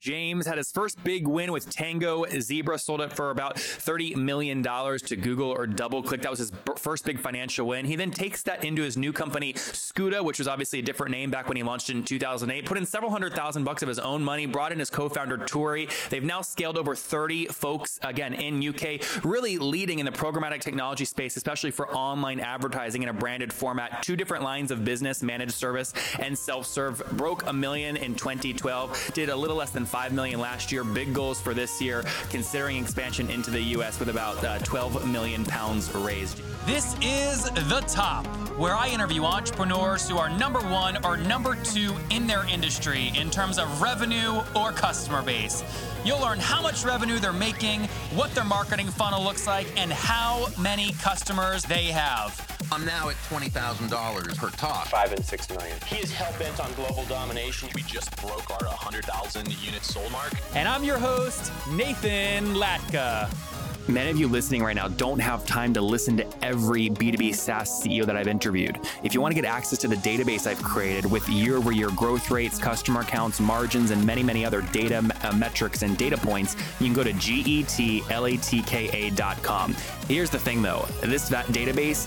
James had his first big win with Tango Zebra, sold it for about $30 million to Google or DoubleClick. That was his first big financial win. He then takes that into his new company, Scoota, which was obviously a different name back when he launched in 2008, put in several hundred thousand bucks of his own money, brought in his co-founder, Turi. They've now scaled over 30 folks, again, in UK, really leading in the programmatic technology space, especially for online advertising in a branded format. Two different lines of business, managed service and self-serve. Broke a million in 2012, did a little less than 5 million last year. Big goals for this year, considering expansion into the US with about uh, 12 million pounds raised. This is The Top, where I interview entrepreneurs who are number one or number two in their industry in terms of revenue or customer base. You'll learn how much revenue they're making, what their marketing funnel looks like, and how many customers they have. I'm now at $20,000 per talk. Five and six million. He is hell bent on global domination. We just broke our 100,000 unit sold mark. And I'm your host, Nathan Latka. Many of you listening right now don't have time to listen to every B2B SaaS CEO that I've interviewed. If you want to get access to the database I've created with year over year growth rates, customer accounts, margins, and many, many other data uh, metrics and data points, you can go to getlatka.com. Here's the thing though this database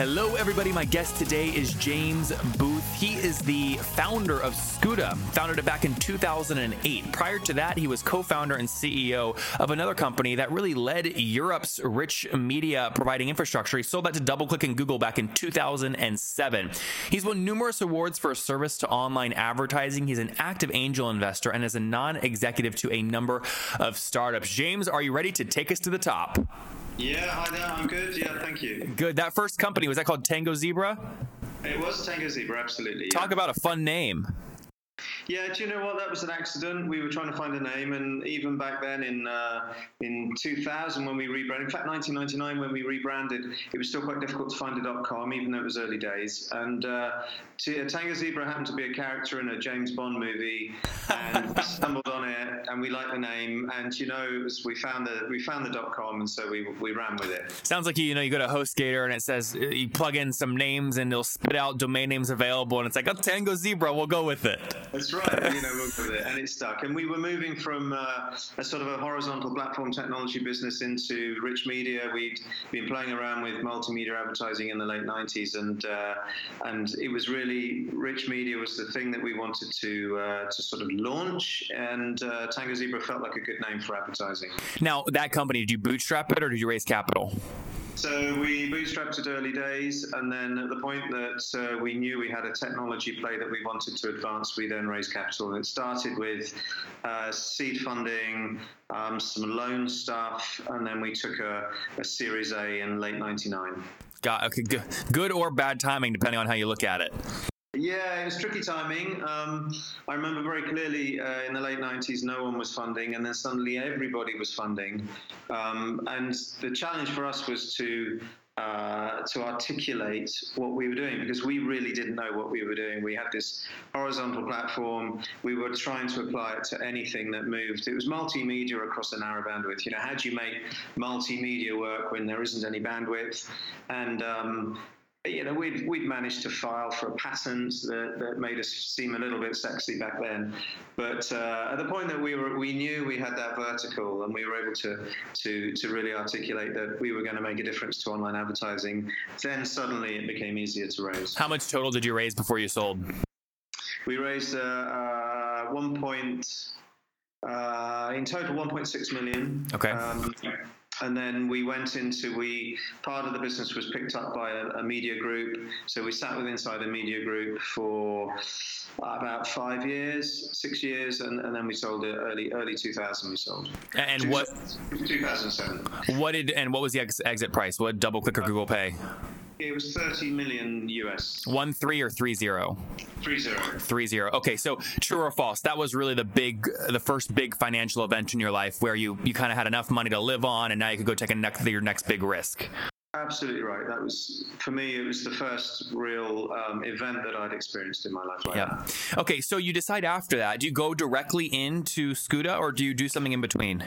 Hello, everybody. My guest today is James Booth. He is the founder of Scoota, founded it back in 2008. Prior to that, he was co founder and CEO of another company that really led Europe's rich media providing infrastructure. He sold that to DoubleClick and Google back in 2007. He's won numerous awards for service to online advertising. He's an active angel investor and is a non executive to a number of startups. James, are you ready to take us to the top? Yeah, hi there. I'm good. Yeah, thank you. Good. That first company was that called Tango Zebra? It was Tango Zebra, absolutely. Talk yeah. about a fun name. Yeah, do you know what? That was an accident. We were trying to find a name, and even back then in uh, in 2000 when we rebranded, in fact 1999 when we rebranded, it was still quite difficult to find a .com, even though it was early days. And uh, Tango Zebra happened to be a character in a James Bond movie, and stumbled on it, and we liked the name, and you know, was, we found the we found the .com, and so we we ran with it. Sounds like you you know you go to HostGator and it says uh, you plug in some names and they'll spit out domain names available, and it's like, oh, Tango Zebra, we'll go with it. That's right right. You know, it, and it stuck. And we were moving from uh, a sort of a horizontal platform technology business into rich media. We'd been playing around with multimedia advertising in the late '90s, and uh, and it was really rich media was the thing that we wanted to uh, to sort of launch. And uh, Tango Zebra felt like a good name for advertising. Now, that company, did you bootstrap it or did you raise capital? So we bootstrapped it early days, and then at the point that uh, we knew we had a technology play that we wanted to advance, we then raised capital. It started with uh, seed funding, um, some loan stuff, and then we took a, a Series A in late '99. Got okay, good, good or bad timing, depending on how you look at it. Yeah, it was tricky timing. Um, I remember very clearly uh, in the late 90s, no one was funding, and then suddenly everybody was funding. Um, and the challenge for us was to uh, to articulate what we were doing because we really didn't know what we were doing. We had this horizontal platform. We were trying to apply it to anything that moved. It was multimedia across a narrow bandwidth. You know, how do you make multimedia work when there isn't any bandwidth? And um, you know, we'd, we'd managed to file for a patent that, that made us seem a little bit sexy back then. But uh, at the point that we were, we knew we had that vertical and we were able to, to, to really articulate that we were going to make a difference to online advertising, then suddenly it became easier to raise. How much total did you raise before you sold? We raised uh, uh, one point, uh, in total 1.6 million. Okay. Um, and then we went into we part of the business was picked up by a, a media group. So we sat with inside a media group for about five years six years and, and then we sold it early early 2000 we sold. And what 2007 what did and what was the ex- exit price? What double click or google pay It was 30 million US. One three or three zero? Three zero. Three zero. Okay, so true or false? That was really the big, the first big financial event in your life where you you kind of had enough money to live on, and now you could go take a next, your next big risk. Absolutely right. That was for me. It was the first real um, event that I'd experienced in my life. Like Yeah. that. Okay, so you decide after that. Do you go directly into Scoota, or do you do something in between?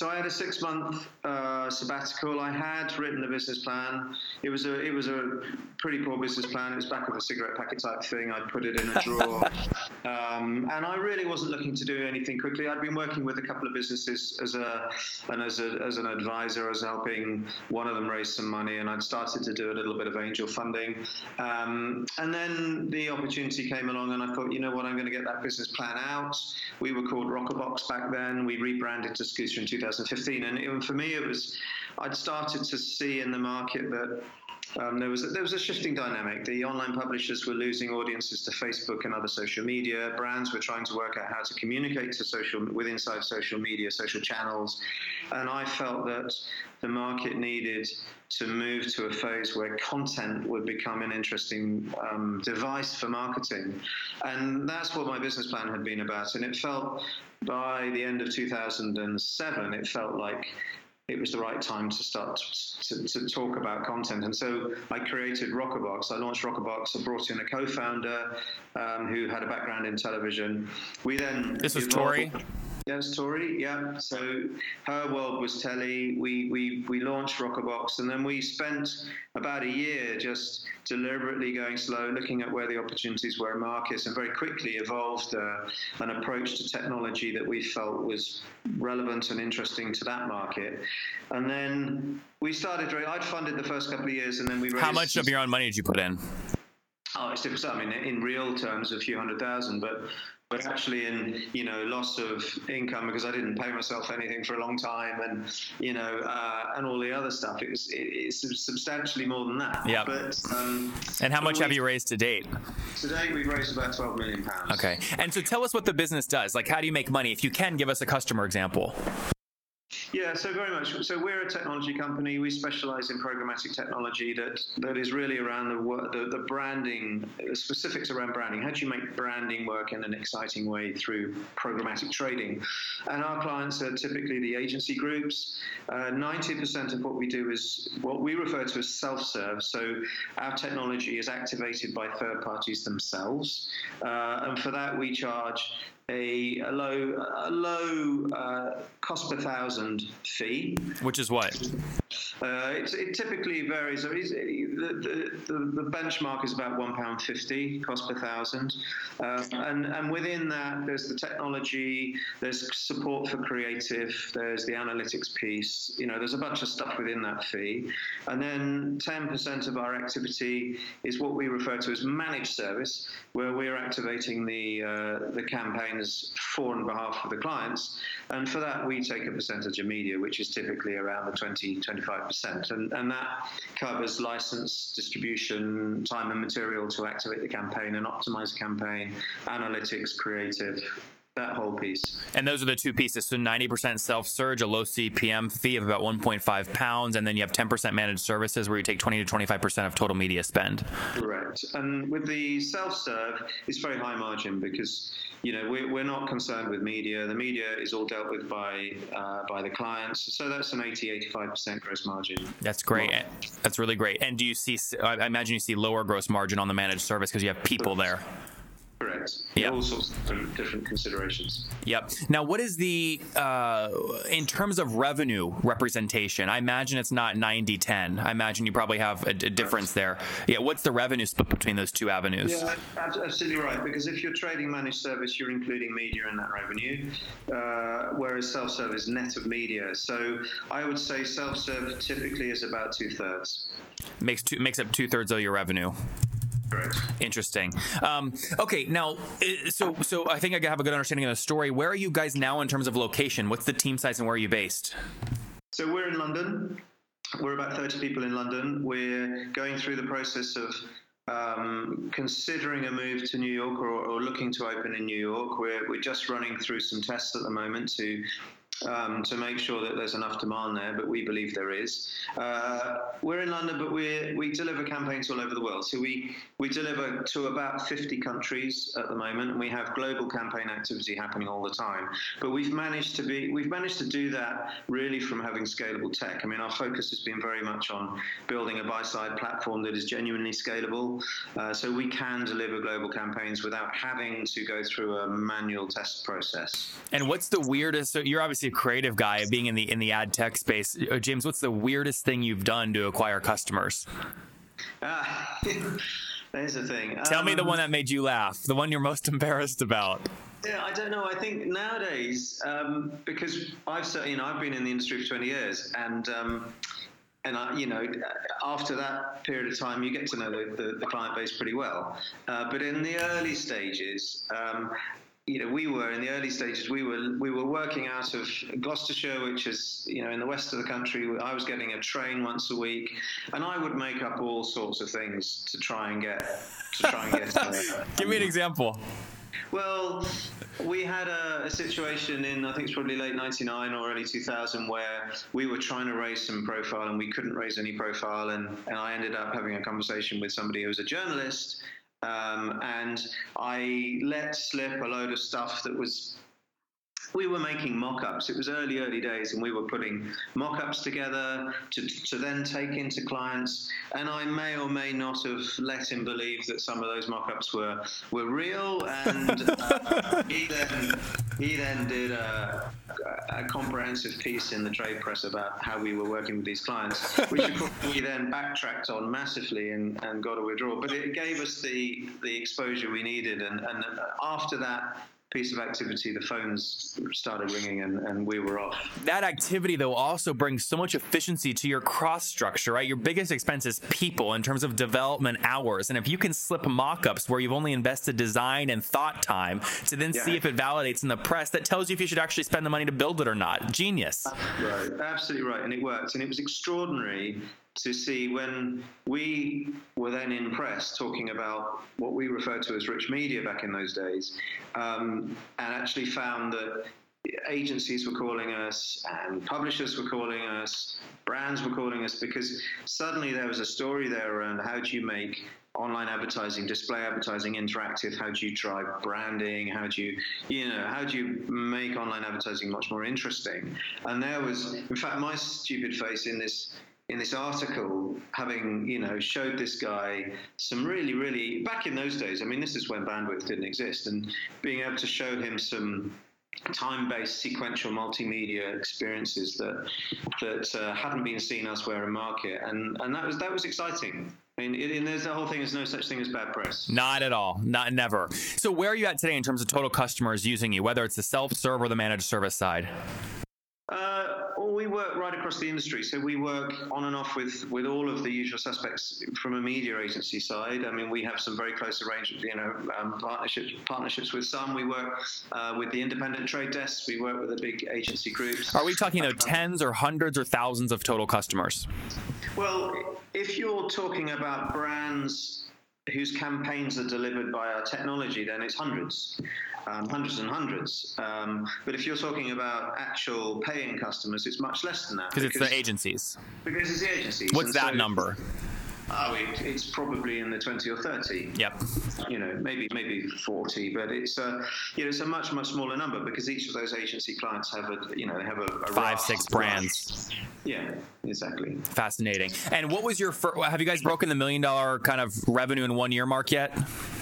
So I had a six-month uh, sabbatical. I had written the business plan. It was a it was a pretty poor business plan. It was back of a cigarette packet type thing. I put it in a drawer, um, and I really wasn't looking to do anything quickly. I'd been working with a couple of businesses as a and as a as an advisor. I was helping one of them raise some money, and I'd started to do a little bit of angel funding. Um, and then the opportunity came along, and I thought, you know what, I'm going to get that business plan out. We were called Rockabox back then. We rebranded to Scoota in 2015, and for me, it was I'd started to see in the market that. Um, there was a, there was a shifting dynamic. The online publishers were losing audiences to Facebook and other social media. Brands were trying to work out how to communicate to social with inside social media, social channels, and I felt that the market needed to move to a phase where content would become an interesting um, device for marketing, and that's what my business plan had been about. And it felt by the end of 2007, it felt like it was the right time to start to, to talk about content. And so I created Rockabox. I launched Rockabox. I brought in a co-founder um, who had a background in television. We then This was Tori? Yes, Tori. Yeah. So her world was telly. We we we launched Rockabox, and then we spent about a year just deliberately going slow, looking at where the opportunities were in markets, and very quickly evolved uh, an approach to technology that we felt was relevant and interesting to that market. And then we started. I'd funded the first couple of years, and then we raised How much of your own money did you put in? Oh, it's different. I mean, in real terms, a few hundred thousand, but but actually in you know loss of income because I didn't pay myself anything for a long time, and you know, uh, and all the other stuff. It was it, it's substantially more than that. Yeah. But um, And how much we- have you raised to date? Today we've raised about twelve million pounds. Okay. And so tell us what the business does. Like, how do you make money? If you can, give us a customer example. Yeah, so very much. So we're a technology company. We specialize in programmatic technology that, that is really around the, the the branding, the specifics around branding. How do you make branding work in an exciting way through programmatic trading? And our clients are typically the agency groups. Uh, Ninety percent of what we do is what we refer to as self-serve. So our technology is activated by third parties themselves, uh, and for that we charge a, a low a low uh, cost per thousand fee. Which is what? Uh, it, it typically varies. I mean, The, the, the, benchmark is about one pound fifty cost per thousand, uh, and and within that there's the technology, there's support for creative, there's the analytics piece. You know, there's a bunch of stuff within that fee, and then ten percent of our activity is what we refer to as managed service, where we're activating the uh, the campaigns for and behalf of the clients, and for that we take a percentage of media, which is typically around the 20 25 percent, and and that covers license, distribution, time and material to activate the campaign and optimize campaign, analytics, creative. That whole piece. And those are the two pieces. So 90% self surge, a low CPM fee of about 1.5 pounds, and then you have 10% managed services where you take 20 to 25% of total media spend. Correct. And with the self-serve, it's very high margin because you know we're, we're not concerned with media. The media is all dealt with by uh, by the clients. So that's an 80, 85 percent gross margin. That's great. That's really great. And do you see? I imagine you see lower gross margin on the managed service because you have people there. Yeah. All sorts of different, considerations. Yep. Now, what is the uh, in terms of revenue representation? I imagine it's not 90-10. I imagine you probably have a, a difference there. Yeah. What's the revenue split between those two avenues? Yeah, ab- absolutely right. Because if you're trading managed service, you're including media in that revenue, uh, whereas self-serve is net of media. So I would say self-serve typically is about two thirds. Makes two, makes up two thirds of your revenue. Correct. Interesting. Um, okay, now, uh, so so I think I have a good understanding of the story. Where are you guys now in terms of location? What's the team size and where are you based? So we're in London. We're about 30 people in London. We're going through the process of um, considering a move to New York or, or looking to open in New York. We're, we're just running through some tests at the moment to um, to make sure that there's enough demand there, but we believe there is. Uh, we're in London, but we we deliver campaigns all over the world. So we we deliver to about 50 countries at the moment, and we have global campaign activity happening all the time. But we've managed to be we've managed to do that really from having scalable tech. I mean, our focus has been very much on building a buy-side platform that is genuinely scalable, uh, so we can deliver global campaigns without having to go through a manual test process. And what's the weirdest? So you're obviously a creative guy, being in the in the ad tech space. Uh, James, what's the weirdest thing you've done to acquire customers? Uh, there's the thing. Tell Um, me the one that made you laugh, the one you're most embarrassed about. Yeah, I don't know. I think nowadays, um, because I've you know I've been in the industry for 20 years, and um, and I, you know after that period of time, you get to know the, the, the client base pretty well. Uh, but in the early stages. Um, you know, we were in the early stages. We were we were working out of Gloucestershire, which is you know in the west of the country. I was getting a train once a week, and I would make up all sorts of things to try and get to try and get. Uh, Give me an example. well, we had a, a situation in, I think it's probably late 99 or early 2000, where we were trying to raise some profile and we couldn't raise any profile. And, and I ended up having a conversation with somebody who was a journalist. Um, and I let slip a load of stuff that was we were making mock-ups. It was early, early days, and we were putting mock-ups together to, to then take into clients. And I may or may not have let him believe that some of those mock-ups were were real. And uh, he then he then did a, a comprehensive piece in the trade press about how we were working with these clients, which of course we then backtracked on massively and, and got a withdrawal. But it gave us the the exposure we needed, and, and after that piece of activity, the phones started ringing and, and we were off. That activity, though, also brings so much efficiency to your cross structure, right? Your biggest expense is people in terms of development hours. And if you can slip mock ups where you've only invested design and thought time to then see if it validates in the press, that tells you if you should actually spend the money to build it or not. Genius. Right, absolutely right, and it worked, and it was extraordinary to see when we were then in press talking about what we referred to as rich media back in those days, um, and actually found that agencies were calling us and publishers were calling us, brands were calling us because suddenly there was a story there around how do you make online advertising, display advertising interactive, how do you drive branding, how do you, you know, how do you make online advertising much more interesting? And there was, in fact, my stupid face in this in this article, having you know showed this guy some really, really back in those days. I mean, this is when bandwidth didn't exist, and being able to show him some time-based sequential multimedia experiences that that uh, hadn't been seen elsewhere in market, and and that was that was exciting. I mean, it, and there's the whole thing. There's no such thing as bad press. Not at all. Not never. So where are you at today in terms of total customers using you, whether it's the self-serve or the managed service side? Uh, well, we work right across the industry, so we work on and off with, with all of the usual suspects from a media agency side. I mean, we have some very close arrangements, you know, um, partnerships partnerships with some. We work uh, with the independent trade desks. We work with the big agency groups. Are we talking though tens or hundreds or thousands of total customers? Well, if you're talking about brands whose campaigns are delivered by our technology, then it's hundreds, um, hundreds and hundreds. Um, but if you're talking about actual paying customers, it's much less than that. Because it's the agencies. Because it's the agencies. What's And that so- number? Oh, it, it's probably in the 20 or 30. Yep. You know, maybe maybe 40, but it's a you know it's a much much smaller number because each of those agency clients have a you know they have a, a Five, six brands. Yeah, exactly. Fascinating. And what was your fir- have you guys broken the million dollar kind of revenue in one year mark yet?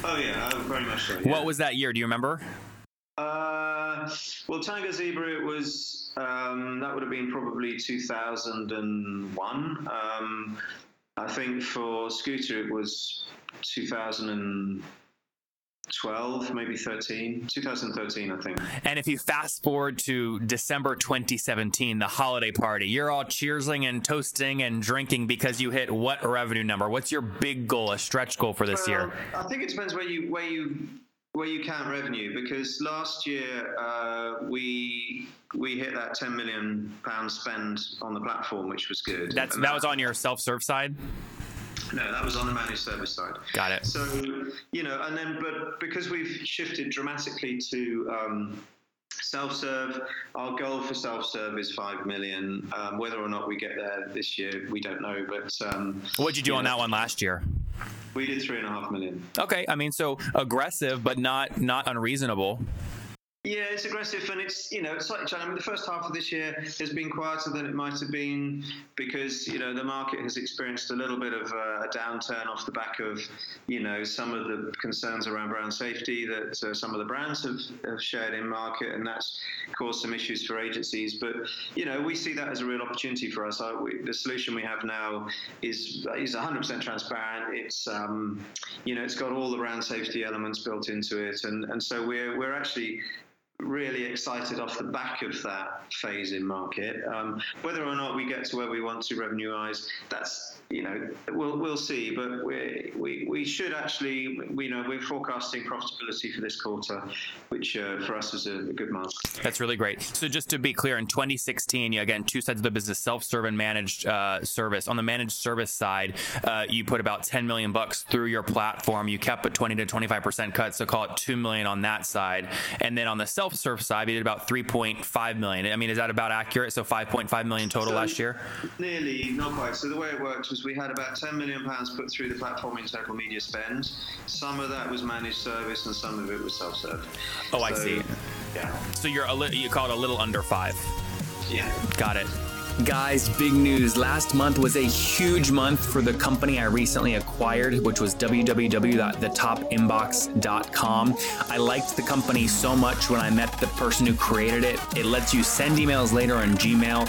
Oh yeah, oh, very much so. What was that year? Do you remember? Uh, well, Tiger Zebra, it was um, that would have been probably 2001. Um, I think for Scoota it was 2012, maybe 13, 2013, I think. And if you fast forward to December 2017, the holiday party, you're all cheersing and toasting and drinking because you hit what revenue number? What's your big goal, a stretch goal for this year? I think it depends where you where you where you count revenue because last year uh, we we hit that 10 million pound spend on the platform, which was good. That's And that was on your self-serve side. No, that was on the managed service side. Got it. So, you know, and then, but because we've shifted dramatically to um, Self-serve, our goal for self-serve is five million. Um, whether or not we get there this year, we don't know. But um, what did you do on that one last year? We did three and a half million. Okay, I mean, so aggressive, but not not unreasonable. Yeah, it's aggressive, and it's you know it's like I mean the first half of this year has been quieter than it might have been because you know the market has experienced a little bit of a, a downturn off the back of you know some of the concerns around brand safety that uh, some of the brands have, have shared in market, and that's caused some issues for agencies. But you know we see that as a real opportunity for us. Uh, we, the solution we have now is is 100% transparent. It's um, you know it's got all the brand safety elements built into it, and and so we're we're actually really excited off the back of that phase in market. Um, whether or not we get to where we want to revenue wise, that's you know we'll we'll see. But we we, we should actually you know we're forecasting profitability for this quarter, which uh, for us is a, a, good mark. That's really great. So just to be clear, in 2016, you, again two sides of the business: self-serve and managed uh, service. On the managed service side, uh, you put about 10 million bucks through your platform. You kept a 20 to 25 percent cut, so call it two million on that side, and then on the self self-serve side, we did about 3.5 million. I mean, is that about accurate? So 5.5 million total so last year? Nearly, not quite. So the way it worked was we had about 10 million pounds put through the platform in total media spend. Some of that was managed service and some of it was self-serve. Oh, so, I see. Yeah. So you're a li- you call it a little under five. Yeah. Got it. Guys, big news. Last month was a huge month for the company I recently acquired, which was www.thetopinbox.com. I liked the company so much when I met the person who created it. It lets you send emails later on Gmail,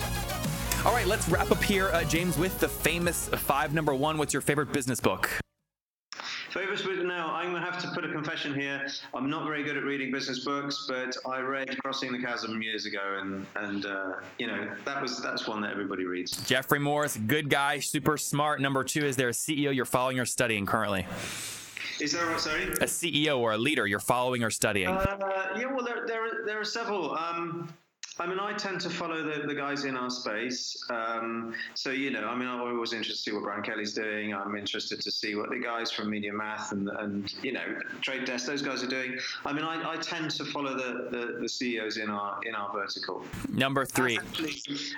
All right, let's wrap up here, uh, James, with the famous five number one. What's your favorite business book? Favorite book now, I'm going to have to put a confession here. I'm not very good at reading business books, but I read Crossing the Chasm years ago, and and uh, you know that was that's one that everybody reads. Jeffrey Morris, good guy, super smart. Number two, is there a CEO you're following or studying currently? Is there sorry? A CEO or a leader you're following or studying? Uh, yeah, well, there, there, are, there are several. Um, I mean, I tend to follow the, the guys in our space. Um, so, you know, I mean, I'm always interested to see what Brian Kelly's doing. I'm interested to see what the guys from MediaMath and, and you know, Trade Desk, those guys are doing. I mean, I, I tend to follow the, the, the, CEOs in our in our vertical. Number three. Actually,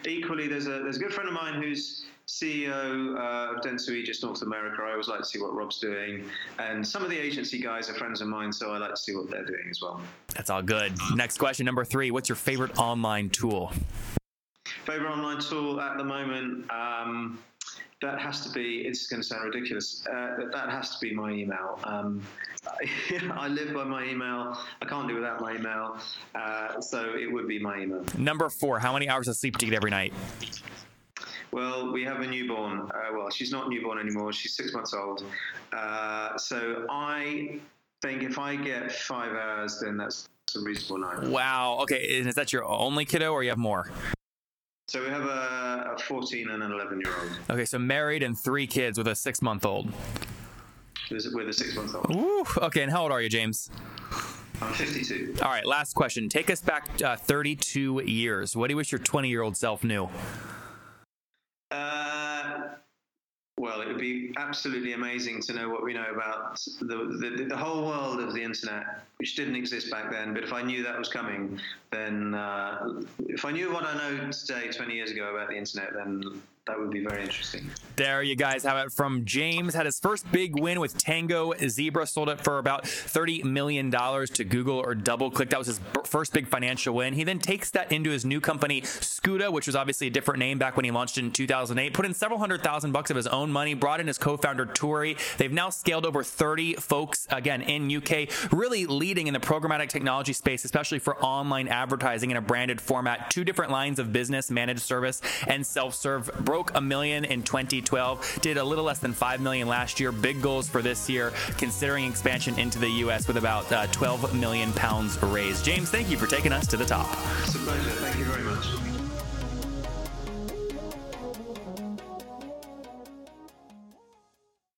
equally, there's a there's a good friend of mine who's CEO uh, of Dentsu Aegis North America. I always like to see what Rob's doing. And some of the agency guys are friends of mine, so I like to see what they're doing as well. That's all good. Next question, number three. What's your favorite online tool? Favorite online tool at the moment? Um, that has to be, it's going to sound ridiculous, uh, that, has to be my email. Um, I, I, live by my email. I can't do without my email. Uh, so it would be my email. Number four, how many hours of sleep do you get every night? Well, we have a newborn. Uh, well, she's not newborn anymore. She's six months old. Uh, so I think if I get five hours, then that's a reasonable night. Wow. Okay. Is that your only kiddo, or you have more? So we have a, a 14 and an 11 year old. Okay, so married and three kids with a six month old. With a six month old. Ooh, okay, and how old are you, James? I'm 52. All right, last question. Take us back uh, 32 years. What do you wish your 20 year old self knew? Well, it would be absolutely amazing to know what we know about the, the, the, whole world of the internet, which didn't exist back then. But if I knew that was coming, then uh, if I knew what I know today, 20 years ago about the internet, then that would be very interesting. There you guys have it from James. Had his first big win with Tango Zebra, sold it for about $30 million to Google or DoubleClick. That was his first big financial win. He then takes that into his new company, Scoota, which was obviously a different name back when he launched in 2008. Put in several hundred thousand bucks of his own money, brought in his co founder, Turi. They've now scaled over 30 folks, again, in UK, really leading in the programmatic technology space, especially for online advertising in a branded format. Two different lines of business, managed service and self serve broke a million in 2012, did a little less than 5 million last year. Big goals for this year, considering expansion into the U.S. with about uh, 12 million pounds raised. James, thank you for taking us to the top.